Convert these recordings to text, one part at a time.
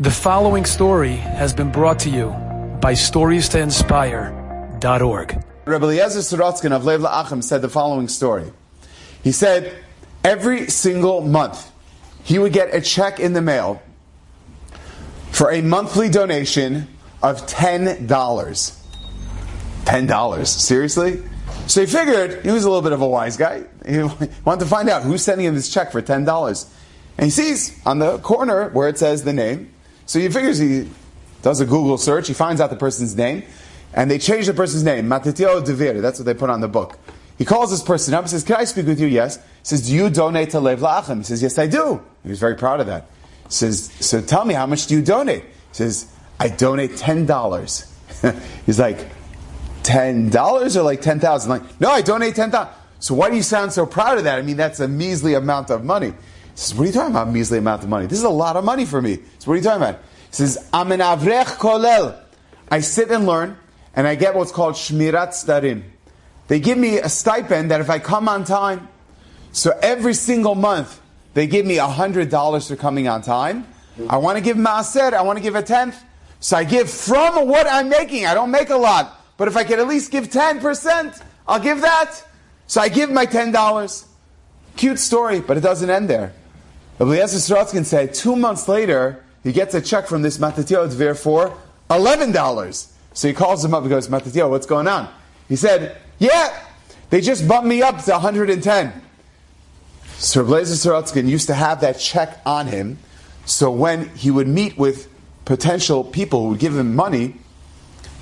The following story has been brought to you by StoriesToInspire.org. Rabbi Eliezer Sorotzkin of Lev La'achim said the following story. He said, every single month, he would get a check in the mail for a monthly donation of $10. $10. Seriously? So he figured, he was a little bit of a wise guy. He wanted to find out who's sending him this check for $10. And he sees on the corner where it says the name, so he figures he does a Google search, he finds out the person's name, and they change the person's name, Matitio Devir, that's what they put on the book. He calls this person up and says, Can I speak with you? Yes. He says, Do you donate to Lev La'achim? He says, Yes, I do. He was very proud of that. He says, So tell me, how much do you donate? He says, I donate $10. He's like, $10 or like 10000 Like, no, I donate 10000 So why do you sound so proud of that? I mean, that's a measly amount of money says, What are you talking about, measly amount of money? This is a lot of money for me. So what are you talking about? He says, I'm an avrech kolel. I sit and learn, and I get what's called shmirat sedarim. They give me a stipend that if I come on time, so every single month, they give me $100 for coming on time. I want to give maaser, I want to give a tenth. So I give from what I'm making. I don't make a lot. But if I can at least give 10%, I'll give that. So I give my $10. Cute story, but it doesn't end there. Eliezer Sorotzkin said two months later, he gets a check from this Matatio Dvir for $11. So he calls him up and goes, Matatio, what's going on? He said, yeah, they just bumped me up to 110. So Eliezer Sorotzkin used to have that check on him, so when he would meet with potential people who would give him money,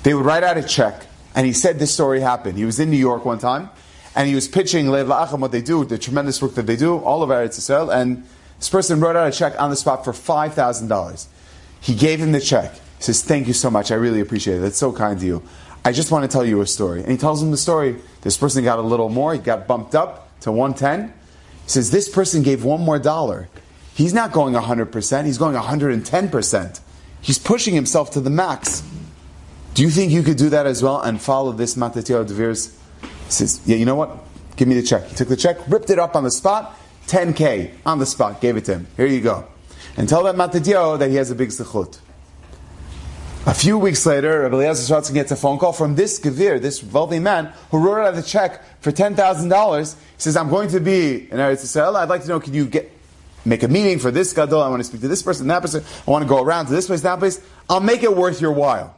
they would write out a check, and he said this story happened. He was in New York one time, and he was pitching Lev La'achim, what they do, the tremendous work that they do, all over Eretz Yisrael, and this person wrote out a check on the spot for $5,000. He gave him the check. He says, Thank you so much. I really appreciate it. That's so kind of you. I just want to tell you a story. And he tells him the story. This person got a little more. He got bumped up to 110. He says, This person gave one more dollar. He's not going 100%, he's going 110%. He's pushing himself to the max. Do you think you could do that as well and follow this Matatio Devir's? He says, Yeah, you know what? Give me the check. He took the check, ripped it up on the spot, 10K on the spot, gave it to him. Here you go. And tell that Matadyo that he has a big zechut. A few weeks later, Rabbi Eliezer Sorotzkin gets a phone call from this Gavir, this wealthy man, who wrote out the check for $10,000. He says, I'm going to be in Eretz Yisrael. I'd like to know, can you get, make a meeting for this gadol? I want to speak to this person, that person. I want to go around to this place, that place. I'll make it worth your while.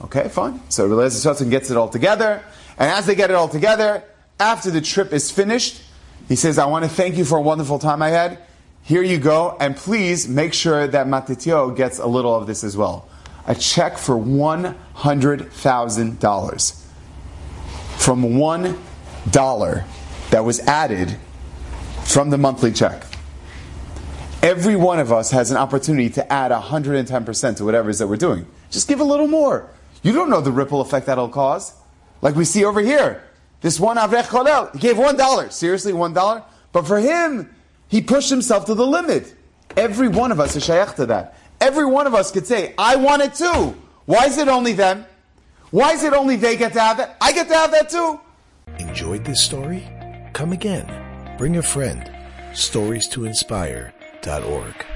Okay, fine. So Rabbi Eliezer Sorotzkin gets it all together. And as they get it all together, after the trip is finished, he says, I want to thank you for a wonderful time I had. Here you go, and please make sure that Matitio gets a little of this as well. A check for $100,000 from one dollar that was added from the monthly check. Every one of us has an opportunity to add 110% to whatever it is that we're doing. Just give a little more. You don't know the ripple effect that'll cause. Like we see over here. This one Avrech he gave one dollar. Seriously, one dollar? But for him, he pushed himself to the limit. Every one of us is shayach to that. Every one of us could say, I want it too. Why is it only them? Why is it only they get to have that? I get to have that too. Enjoyed this story? Come again. Bring a friend. Stories to inspire.org.